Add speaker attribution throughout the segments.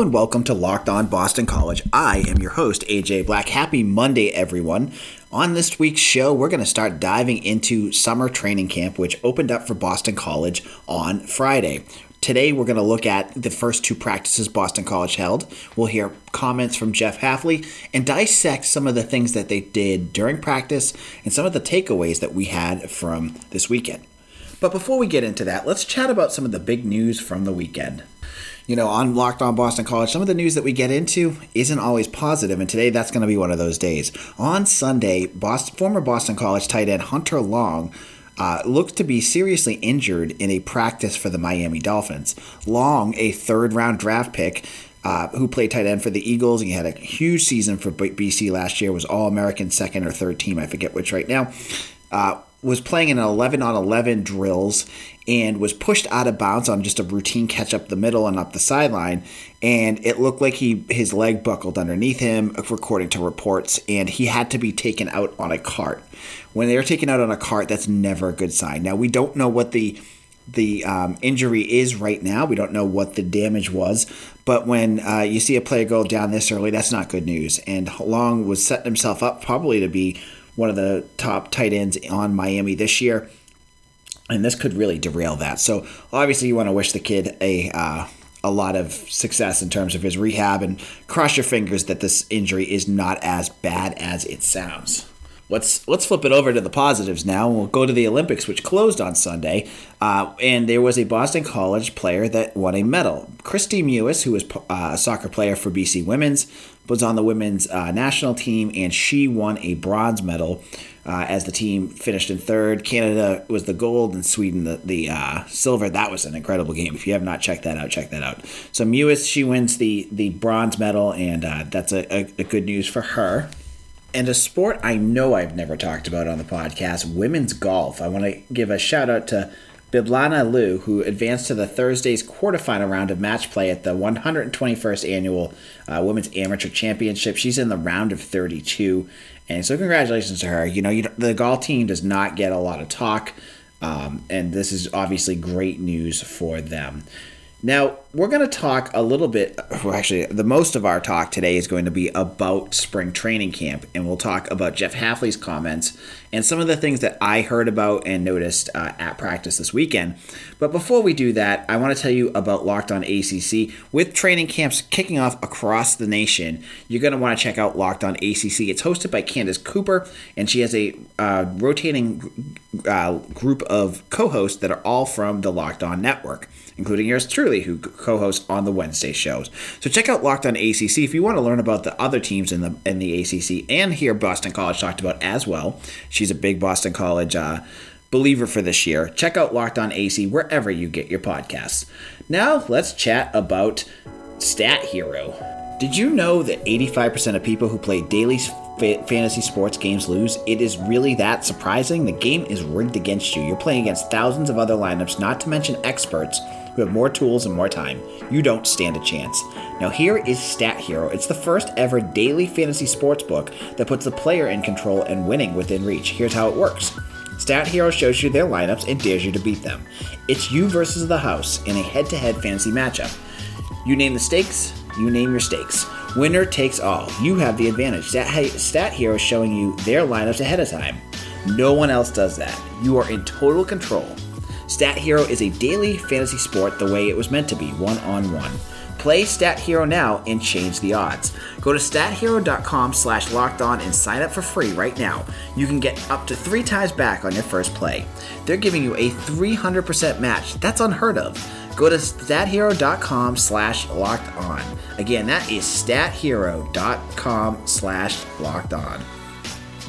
Speaker 1: And welcome to Locked On Boston College. I am your host, AJ Black. Happy Monday, everyone. On this week's show, we're going to start diving into summer training camp, which opened up for Boston College on Friday. Today, we're going to look at the first two practices Boston College held. We'll hear comments from Jeff Hafley and dissect some of the things that they did during practice and some of the takeaways that we had from this weekend. But before we get into that, let's chat about some of the big news from the weekend you know, on Locked On Boston College, some of the news that we get into isn't always positive, and today that's going to be one of those days. On Sunday, Boston, former Boston College tight end Hunter Long uh, looked to be seriously injured in a practice for the Miami Dolphins. Long, a third round draft pick, uh, who played tight end for the Eagles. He had a huge season for BC last year, was All American second or third team, I forget which right now. Uh, was playing in 11 on 11 drills and was pushed out of bounds on just a routine catch up the middle and up the sideline and it looked like he his leg buckled underneath him according to reports and he had to be taken out on a cart when they're taken out on a cart that's never a good sign now we don't know what the the um, injury is right now. We don't know what the damage was, but when uh, you see a player go down this early, that's not good news. And Long was setting himself up probably to be one of the top tight ends on Miami this year. And this could really derail that. So obviously, you want to wish the kid a uh, a lot of success in terms of his rehab, and cross your fingers that this injury is not as bad as it sounds. Let's let's flip it over to the positives now. We'll go to the Olympics, which closed on Sunday, uh, and there was a Boston College player that won a medal. Kristie Mewis, who was uh, a soccer player for BC Women's, was on the women's uh, national team, and she won a bronze medal uh, as the team finished in third. Canada was the gold, and Sweden the the uh, silver. That was an incredible game. If you have not checked that out, check that out. So Mewis, she wins the the bronze medal, and uh, that's a, a, a good news for her. And a sport I know I've never talked about on the podcast, women's golf. I want to give a shout out to Bibiana Liu, who advanced to the Thursday's quarterfinal round of match play at the 121st annual uh, Women's Amateur Championship. She's in the round of 32, and so congratulations to her. You know, you, the golf team does not get a lot of talk, um, and this is obviously great news for them. Now, we're going to talk a little bit, well, actually, the most of our talk today is going to be about spring training camp, and we'll talk about Jeff Hafley's comments and some of the things that I heard about and noticed uh, at practice this weekend. But before we do that, I want to tell you about Locked On ACC. With training camps kicking off across the nation, you're going to want to check out Locked On ACC. It's hosted by Candace Cooper, and she has a uh, rotating uh, group of co hosts that are all from the Locked On Network including yours truly, who co-hosts on the Wednesday shows. So check out Locked On ACC if you want to learn about the other teams in the in the ACC and hear Boston College talked about as well. She's a big Boston College uh, believer for this year. Check out Locked On AC wherever you get your podcasts. Now let's chat about Stat Hero. Did you know that 85% of people who play daily fantasy sports games lose? It is really that surprising. The game is rigged against you. You're playing against thousands of other lineups, not to mention experts who have more tools and more time. You don't stand a chance. Now, here is Stat Hero. It's the first ever daily fantasy sports book that puts the player in control and winning within reach. Here's how it works. Stat Hero shows you their lineups and dares you to beat them. It's you versus the house in a head to head fantasy matchup. You name the stakes, you name your stakes. Winner takes all. You have the advantage. Stat, Stat Hero is showing you their lineups ahead of time. No one else does that. You are in total control. Stat Hero is a daily fantasy sport the way it was meant to be, one on one. Play Stat Hero now and change the odds. Go to stathero.com slash locked on and sign up for free right now. You can get up to three times back on your first play. They're giving you a 300% match. That's unheard of. Go to stathero.com slash locked on. Again, that is stathero.com slash locked on.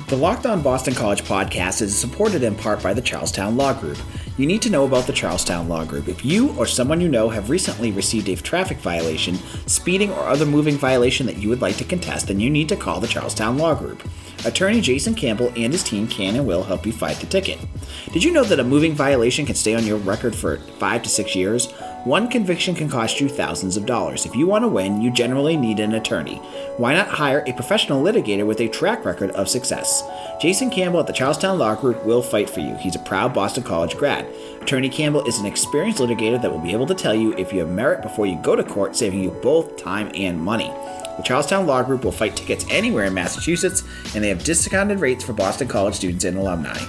Speaker 1: The Locked On Boston College podcast is supported in part by the Charlestown Law Group. You need to know about the Charlestown Law Group. If you or someone you know have recently received a traffic violation, speeding, or other moving violation that you would like to contest, then you need to call the Charlestown Law Group. Attorney Jason Campbell and his team can and will help you fight the ticket. Did you know that a moving violation can stay on your record for five to six years? One conviction can cost you thousands of dollars. If you want to win, you generally need an attorney. Why not hire a professional litigator with a track record of success? Jason Campbell at the Charlestown Law Group will fight for you. He's a proud Boston College grad. Attorney Campbell is an experienced litigator that will be able to tell you if you have merit before you go to court, saving you both time and money. The Charlestown Law Group will fight tickets anywhere in Massachusetts, and they have discounted rates for Boston College students and alumni.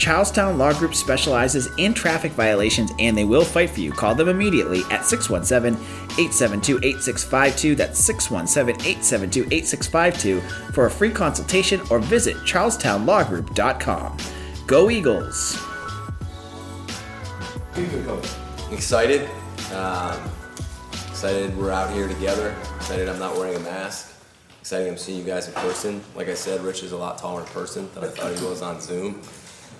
Speaker 1: Charlestown Law Group specializes in traffic violations and they will fight for you. Call them immediately at 617 872 8652. That's 617 872 8652 for a free consultation or visit charlestownlawgroup.com. Go Eagles!
Speaker 2: Excited. Um, excited we're out here together. Excited I'm not wearing a mask. Excited I'm seeing you guys in person. Like I said, Rich is a lot taller in person than I thought he was on Zoom.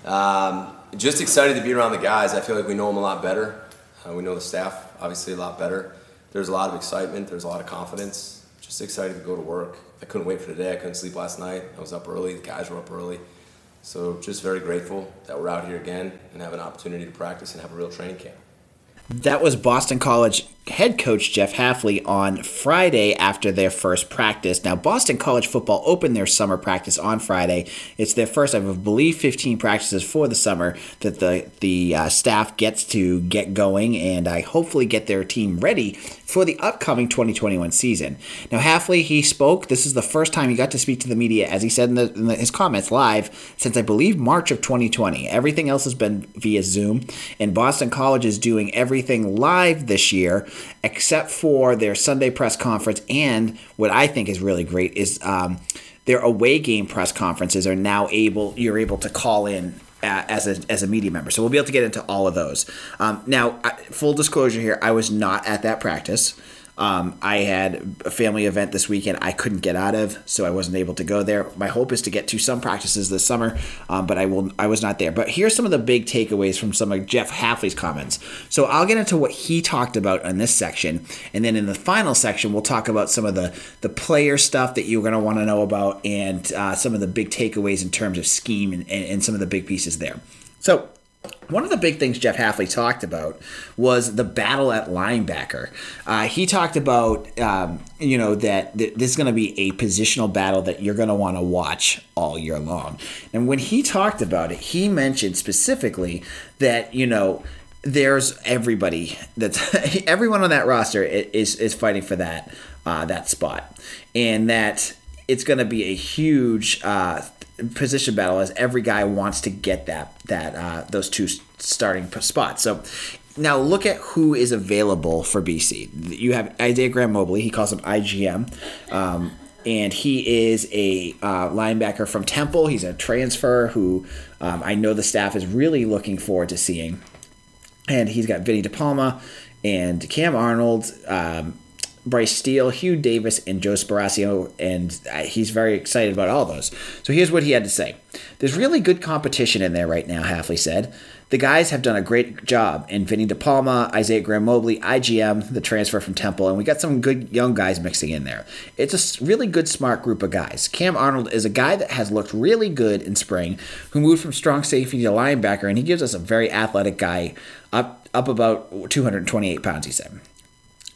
Speaker 2: Um, just excited to be around the guys. I feel like we know them a lot better. Uh, we know the staff obviously a lot better. There's a lot of excitement. There's a lot of confidence. Just excited to go to work. I couldn't wait for today. I couldn't sleep last night. I was up early. The guys were up early. So just very grateful that we're out here again and have an opportunity to practice and have a real training camp.
Speaker 1: That was Boston College head coach Jeff Hafley on Friday after their first practice. Now, Boston College football opened their summer practice on Friday. It's their first, I believe, 15 practices for the summer that the the uh, staff gets to get going and I hopefully get their team ready for the upcoming 2021 season. Now, Hafley he spoke. This is the first time he got to speak to the media, as he said in, the, in the, his comments live, since I believe March of 2020. Everything else has been via Zoom, and Boston College is doing everything live this year except for their Sunday press conference. And what I think is really great is um, their away game press conferences are now able, you're able to call in uh, as a, as a media member. So we'll be able to get into all of those. Um, now, full disclosure here, I was not at that practice. Um, I had a family event this weekend I couldn't get out of, so I wasn't able to go there. My hope is to get to some practices this summer, um, but I will. I was not there. But here's some of the big takeaways from some of Jeff Hafley's comments. So I'll get into what he talked about in this section, and then in the final section we'll talk about some of the the player stuff that you're going to want to know about, and uh, some of the big takeaways in terms of scheme and, and, and some of the big pieces there. So one of the big things Jeff Hafley talked about was the battle at linebacker. Uh, he talked about, um, you know, that th- this is going to be a positional battle that you're going to want to watch all year long. And when he talked about it, he mentioned specifically that, you know, there's everybody that's everyone on that roster is is fighting for that uh, that spot, and that it's going to be a huge uh, position battle as every guy wants to get that that uh, those two starting spots. So now look at who is available for BC. You have Isaiah Graham Mobley. He calls him IGM. Um, and he is a uh, linebacker from Temple. He's a transfer who um, I know the staff is really looking forward to seeing. And he's got Vinny DePalma and Cam Arnold, um, Bryce Steele, Hugh Davis, and Joe Sparacio, and uh, he's very excited about all those. So here's what he had to say. There's really good competition in there right now, Hafley said. The guys have done a great job, and Vinny DePalma, Isaiah Graham Mobley, IGM, the transfer from Temple, and we got some good young guys mixing in there. It's a really good, smart group of guys. Cam Arnold is a guy that has looked really good in spring, who moved from strong safety to linebacker, and he gives us a very athletic guy, up up about 228 pounds, he said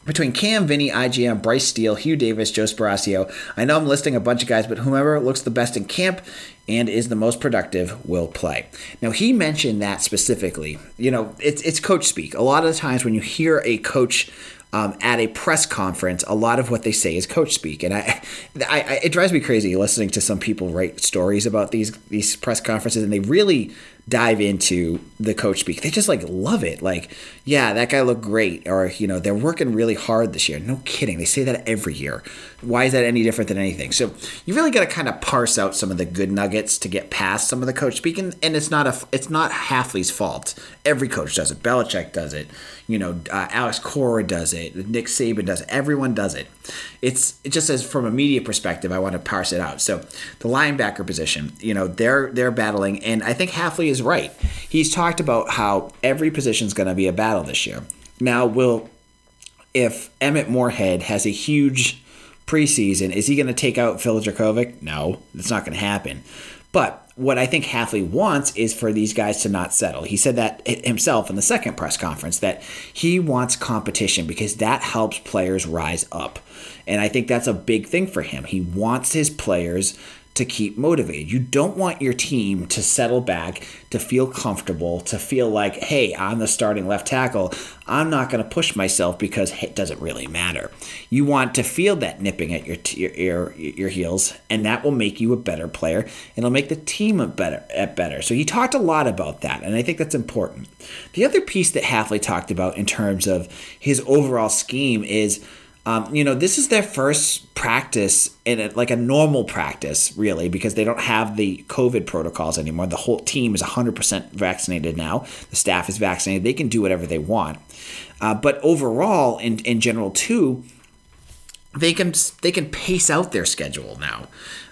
Speaker 1: between Cam, Vinny, IGM, Bryce Steele, Hugh Davis, Joe Sparacio. I know I'm listing a bunch of guys, but whomever looks the best in camp and is the most productive will play. Now he mentioned that specifically. You know, it's it's coach speak. A lot of the times when you hear a coach um, at a press conference, a lot of what they say is coach speak, and I, I, I, it drives me crazy listening to some people write stories about these these press conferences, and they really dive into the coach speak. They just like love it. Like, yeah, that guy looked great. Or, you know, they're working really hard this year. No kidding. They say that every year. Why is that any different than anything? So you really got to kind of parse out some of the good nuggets to get past some of the coach speak. And, and it's not a, it's not Hafley's fault. Every coach does it. Belichick does it. You know, uh, Alex Cora does it. Nick Saban does it. Everyone does it. It's it just as from a media perspective, I want to parse it out. So the linebacker position, you know, they're they're battling, and I think Hafley is right. He's talked about how every position is going to be a battle this year. Now, will if Emmett Morehead has a huge preseason. Is he going to take out Phil Jurkovec? No, it's not going to happen. But what I think Hafley wants is for these guys to not settle. He said that himself in the second press conference that he wants competition because that helps players rise up. And I think that's a big thing for him. He wants his players to keep motivated. You don't want your team to settle back, to feel comfortable, to feel like, hey, I'm the starting left tackle. I'm not going to push myself because it doesn't really matter. You want to feel that nipping at your, t- your, your heels, and that will make you a better player, and it'll make the team a better at better. So he talked a lot about that, and I think that's important. The other piece that Hafley talked about in terms of his overall scheme is um, you know, this is their first practice in a, like a normal practice, really, because they don't have the COVID protocols anymore. The whole team is 100% vaccinated now. The staff is vaccinated. They can do whatever they want. Uh, but overall, in, in general, too, they can they can pace out their schedule now.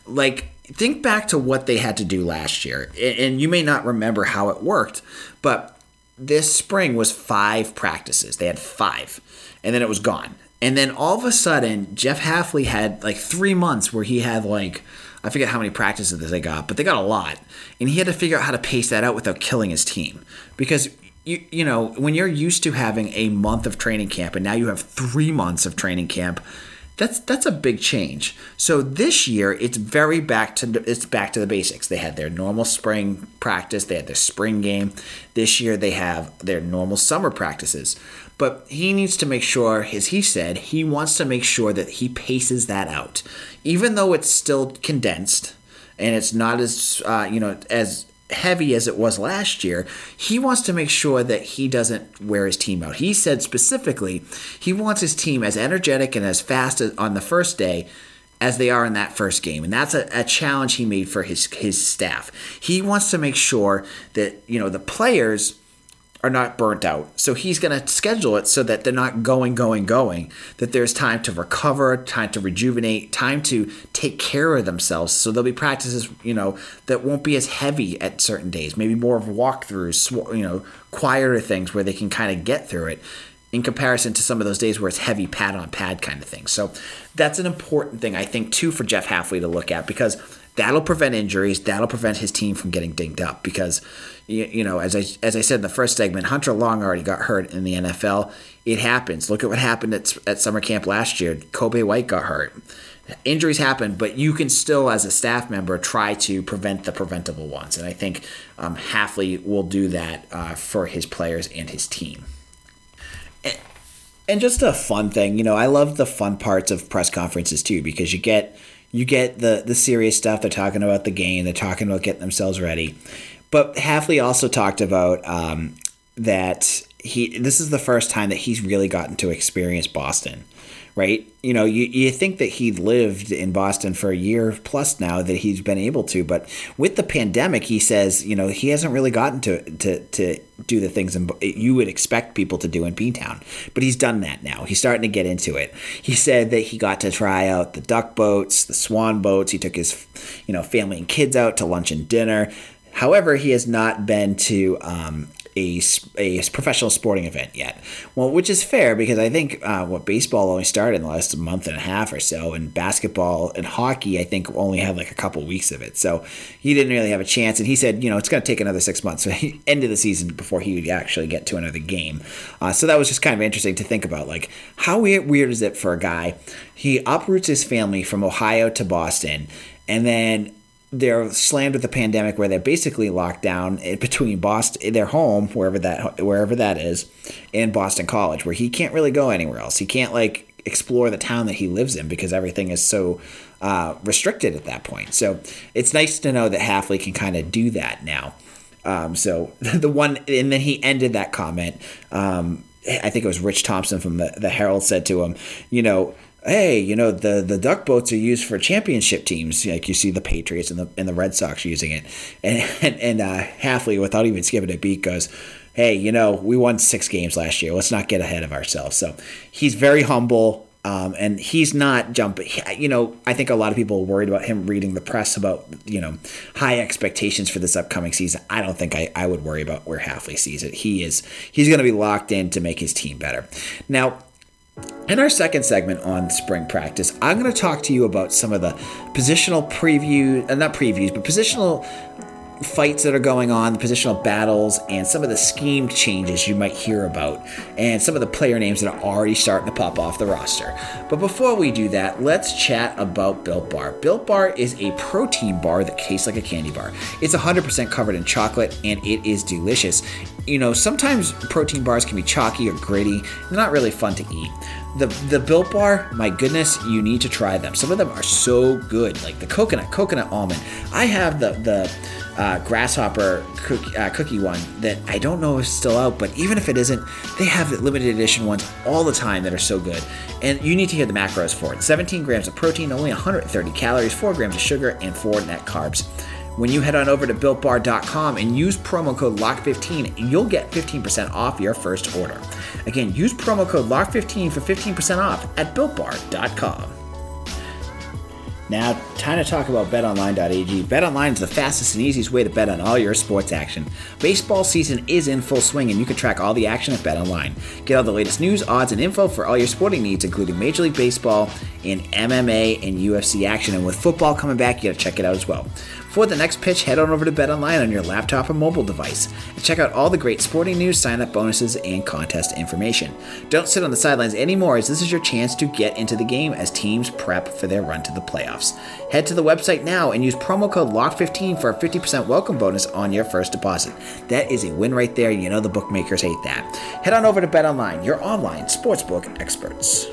Speaker 1: Like think back to what they had to do last year, and you may not remember how it worked, but this spring was five practices. They had five, and then it was gone. And then all of a sudden, Jeff Hafley had like three months where he had like, I forget how many practices they got, but they got a lot. And he had to figure out how to pace that out without killing his team. Because, you, you know, when you're used to having a month of training camp and now you have three months of training camp, that's that's a big change. So this year it's very back to it's back to the basics. They had their normal spring practice, they had their spring game. This year they have their normal summer practices. But he needs to make sure, as he said, he wants to make sure that he paces that out, even though it's still condensed and it's not as uh, you know as heavy as it was last year, he wants to make sure that he doesn't wear his team out. He said specifically he wants his team as energetic and as fast as, on the first day as they are in that first game. And that's a, a, challenge he made for his his staff. He wants to make sure that, you know, the players are not burnt out. So he's going to schedule it so that they're not going, going, going, that there's time to recover, time to rejuvenate, time to take care of themselves. So there'll be practices, you know, that won't be as heavy at certain days, maybe more of walkthroughs, you know, quieter things where they can kind of get through it in comparison to some of those days where it's heavy pad on pad kind of thing. So that's an important thing, I think, too, for Jeff Hafley to look at because that'll prevent injuries. That'll prevent his team from getting dinged up because you, you, know, as I as I said in the first segment, Hunter Long already got hurt in the NFL. It happens. Look at what happened at at summer camp last year. Kobe White got hurt. Injuries happen, but you can still, as a staff member, try to prevent the preventable ones. And I think um, Hafley will do that uh, for his players and his team. And, and just a fun thing, you know, I love the fun parts of press conferences too because you get you get the the serious stuff. They're talking about the game. They're talking about getting themselves ready but Hafley also talked about um, that he this is the first time that he's really gotten to experience Boston, right? You know, you, you think that he lived in Boston for a year plus now that he's been able to, but with the pandemic, he says, you know, he hasn't really gotten to to, to do the things in, you would expect people to do in Beantown, but he's done that now. He's starting to get into it. He said that he got to try out the duck boats, the swan boats. He took his, you know, family and kids out to lunch and dinner. However, he has not been to um, a, a professional sporting event yet. Well, which is fair because I think uh, what baseball only started in the last month and a half or so, and basketball and hockey I think only had like a couple weeks of it. So he didn't really have a chance. And he said, you know, it's going to take another six months, so end of the season before he would actually get to another game. Uh, so that was just kind of interesting to think about. Like, how weird, weird is it for a guy? He uproots his family from Ohio to Boston, and then they're slammed with the pandemic where they're basically locked down between Boston, their home, wherever that wherever that is, and Boston College, where he can't really go anywhere else. He can't like explore the town that he lives in because everything is so uh, restricted at that point. So it's nice to know that Hafley can kind of do that now. Um, so the one, and then he ended that comment. Um, I think it was Rich Thompson from the, the Herald said to him, you know, hey, you know, the the duck boats are used for championship teams. Like you see the Patriots and the and the Red Sox using it. And and, and uh, Hafley, without even skipping a beat, goes, hey, you know, we won six games last year. Let's not get ahead of ourselves. So he's very humble. Um, and he's not jumping. You know, I think a lot of people are worried about him reading the press about, you know, high expectations for this upcoming season. I don't think I, I would worry about where Hafley sees it. He is he's going to be locked in to make his team better. Now, In our second segment on spring practice, I'm going to talk to you about some of the positional preview, and not previews, but positional fights that are going on, the positional battles, and some of the scheme changes you might hear about, and some of the player names that are already starting to pop off the roster. But before we do that, let's chat about Built Bar. Built Bar is a protein bar that tastes like a candy bar. It's 100% covered in chocolate, and it is delicious. You know, sometimes protein bars can be chalky or gritty, not really fun to eat. The the Built Bar, my goodness, you need to try them. Some of them are so good, like the coconut, coconut almond. I have the the uh, grasshopper cookie, uh, cookie one that I don't know it's still out, but even if it isn't, they have the limited edition ones all the time that are so good. And you need to hear the macros for it 17 grams of protein, only 130 calories, 4 grams of sugar, and 4 net carbs. When you head on over to builtbar.com and use promo code LOCK15, you'll get 15% off your first order. Again, use promo code LOCK15 for 15% off at builtbar.com. Now, time to talk about betonline.ag. BetOnline is the fastest and easiest way to bet on all your sports action. Baseball season is in full swing, and you can track all the action at BetOnline. Get all the latest news, odds, and info for all your sporting needs, including Major League Baseball and MMA and UFC action. And with football coming back, you gotta check it out as well. For the next pitch, head on over to BetOnline on your laptop or mobile device and check out all the great sporting news, sign up bonuses, and contest information. Don't sit on the sidelines anymore, as this is your chance to get into the game as teams prep for their run to the playoffs. Head to the website now and use promo code LOCK15 for a 50% welcome bonus on your first deposit. That is a win right there. You know the bookmakers hate that. Head on over to BetOnline, your online sportsbook experts.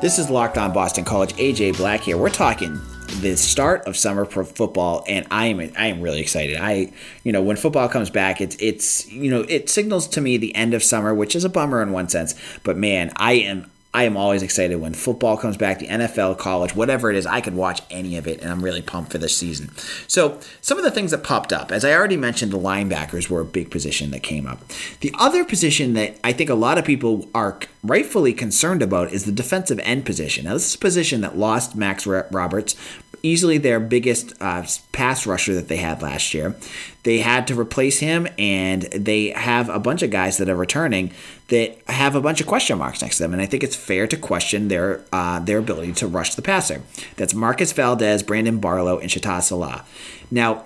Speaker 1: This is Locked On Boston College. AJ Black here. We're talking the start of summer pro football, and I am I am really excited. I you know when football comes back, it's it's you know it signals to me the end of summer, which is a bummer in one sense. But man, I am I am always excited when football comes back, the NFL, college, whatever it is. I can watch any of it, and I'm really pumped for this season. So, some of the things that popped up, as I already mentioned, the linebackers were a big position that came up. The other position that I think a lot of people are rightfully concerned about is the defensive end position. Now, this is a position that lost Max Roberts, easily their biggest uh, pass rusher that they had last year. They had to replace him, and they have a bunch of guys that are returning that have a bunch of question marks next to them. And I think it's fair to question their uh, their ability to rush the passer. That's Marcus Valdez, Brandon Barlow, and Shitta Sillah. Now,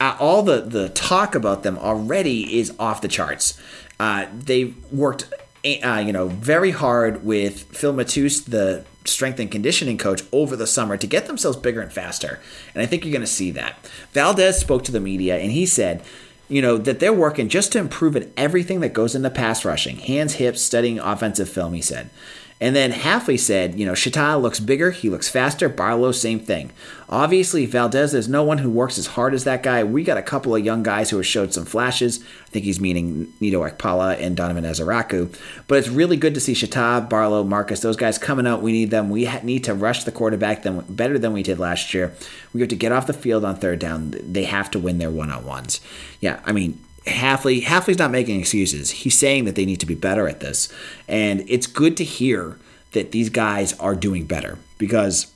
Speaker 1: uh, all the the talk about them already is off the charts. Uh, they worked, uh, you know, very hard with Phil Matus, the strength and conditioning coach over the summer to get themselves bigger and faster. And I think you're going to see that. Valdez spoke to the media and he said, you know, that they're working just to improve at everything that goes into pass rushing hands, hips, studying offensive film, he said. And then Hafley said, you know, Shitta looks bigger, he looks faster. Barlow, same thing. Obviously, Valdez, there's no one who works as hard as that guy. We got a couple of young guys who have showed some flashes. I think he's meaning Neto Okpala and Donovan Ezeiruaku. But it's really good to see Shitta, Barlow, Marcus, those guys coming out. We need them. We need to rush the quarterback them better than we did last year. We have to get off the field on third down. They have to win their one on ones. Yeah, I mean, Hafley Hafley's not making excuses. He's saying that they need to be better at this, and it's good to hear that these guys are doing better because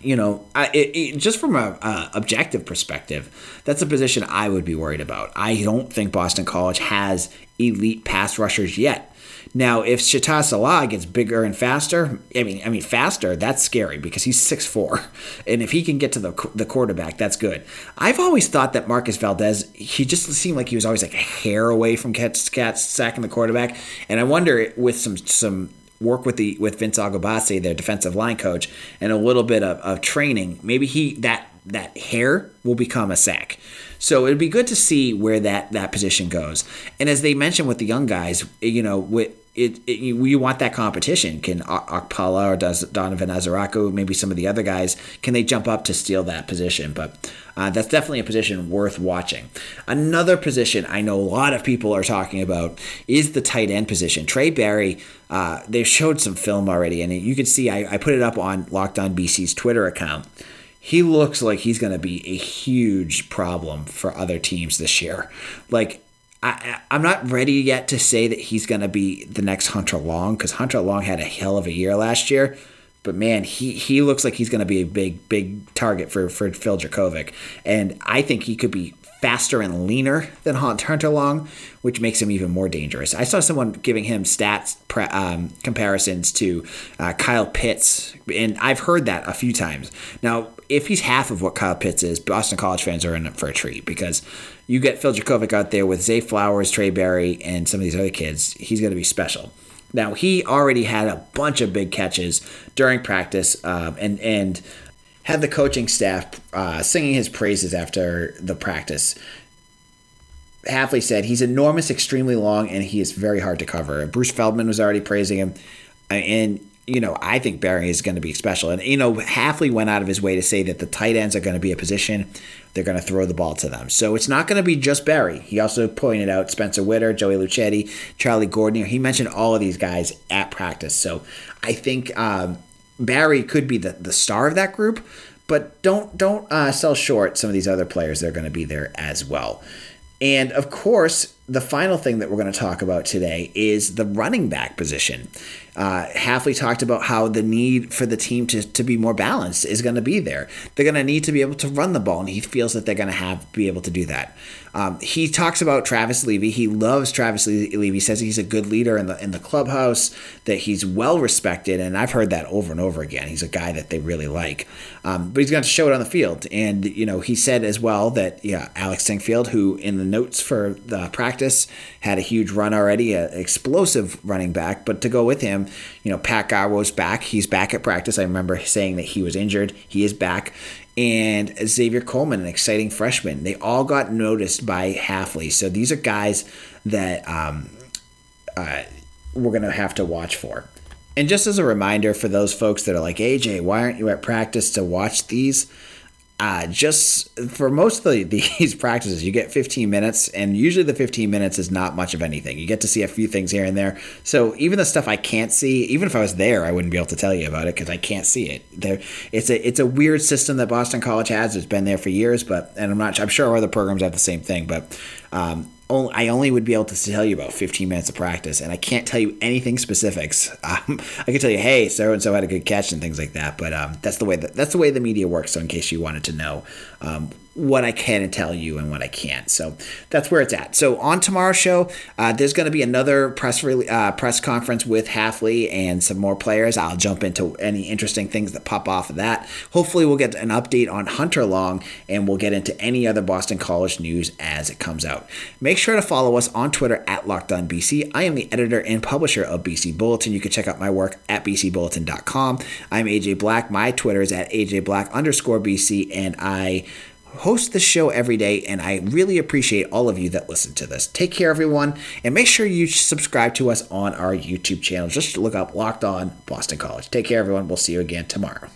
Speaker 1: you know, I, it, it, just from a, objective perspective, that's a position I would be worried about. I don't think Boston College has elite pass rushers yet. Now, if Shitta Sillah gets bigger and faster, I mean, I mean faster, that's scary because he's 6'4", and if he can get to the the quarterback, that's good. I've always thought that Marcus Valdez, he just seemed like he was always like a hair away from Cats, Cats sacking the quarterback, and I wonder with some some work with the with Vince Oghobaase, their defensive line coach, and a little bit of, of training, maybe he that that hair will become a sack. So it'd be good to see where that that position goes. And as they mentioned with the young guys, you know, with it, it you, you, want that competition. Can Okpala or does Donovan Ezeiruaku, maybe some of the other guys, can they jump up to steal that position? But uh, that's definitely a position worth watching. Another position I know a lot of people are talking about is the tight end position. Trae Barry, uh, they've showed some film already, and you can see I, I put it up on Locked On BC's Twitter account he looks like he's going to be a huge problem for other teams this year. Like I, am not ready yet to say that he's going to be the next Hunter Long because Hunter Long had a hell of a year last year. but man, he he looks like he's going to be a big big target for for Phil Jurkovec, and I think he could be faster and leaner than Hunter Long, which makes him even more dangerous. I saw someone giving him stats pre- um, comparisons to uh, Kyle Pitts, and I've heard that a few times. Now, if he's half of what Kyle Pitts is, Boston College fans are in for a treat because you get Phil Jurkovec out there with Zay Flowers, Trae Barry, and some of these other kids. He's going to be special. Now he already had a bunch of big catches during practice, um, and and had the coaching staff uh, singing his praises after the practice. Hafley said he's enormous, extremely long, and he is very hard to cover. Bruce Feldman was already praising him, and you know, I think Barry is going to be special. And, you know, Hafley went out of his way to say that the tight ends are going to be a position they're going to throw the ball to them. So it's not going to be just Barry. He also pointed out Spencer Witter, Joey Luchetti, Charlie Gordon. He mentioned all of these guys at practice. So I think um, Barry could be the, the star of that group, but don't don't uh, sell short some of these other players that are going to be there as well. And of course, the final thing that we're going to talk about today is the running back position. Uh, Hafley talked about how the need for the team to, to be more balanced is going to be there. They're going to need to be able to run the ball, and he feels that they're going to have be able to do that. Um, he talks about Travis Levy. He loves Travis Levy. He says he's a good leader in the in the clubhouse, that he's well respected, and I've heard that over and over again. He's a guy that they really like, um, but he's going to show it on the field. And you know, he said as well that yeah, Alex Sinkfield, who in the notes for the practice had a huge run already, an explosive running back, but to go with him, you know, Pat Garwo's back. He's back at practice. I remember saying that he was injured. He is back and Xavier Coleman, an exciting freshman. They all got noticed by Hafley. So these are guys that um, uh, we're going to have to watch for. And just as a reminder for those folks that are like, AJ, why aren't you at practice to watch these? Uh, just for most of the, these practices, you get 15 minutes, and usually the 15 minutes is not much of anything. You get to see a few things here and there. So even the stuff I can't see, even if I was there, I wouldn't be able to tell you about it because I can't see it. There, it's a it's a weird system that Boston College has. It's been there for years, but and I'm not. I'm sure other programs have the same thing, but um, only, I only would be able to tell you about 15 minutes of practice, and I can't tell you anything specifics. Um, I can tell you, hey, so and so had a good catch and things like that, but um, that's the way that, that's the way the media works. So in case you wanted to know, um, what I can tell you and what I can't. So that's where it's at. So on tomorrow's show, uh, there's going to be another press re- uh, press conference with Hafley and some more players. I'll jump into any interesting things that pop off of that. Hopefully, we'll get an update on Hunter Long and we'll get into any other Boston College news as it comes out. Make sure to follow us on Twitter at LockedOnBC. I am the editor and publisher of BC Bulletin. You can check out my work at bcbulletin.com. I'm AJ Black. My Twitter is at AJ Black underscore BC, and I host the show every day, and I really appreciate all of you that listen to this. Take care, everyone, and make sure you subscribe to us on our YouTube channel. Just look up Locked On Boston College. Take care, everyone. We'll see you again tomorrow.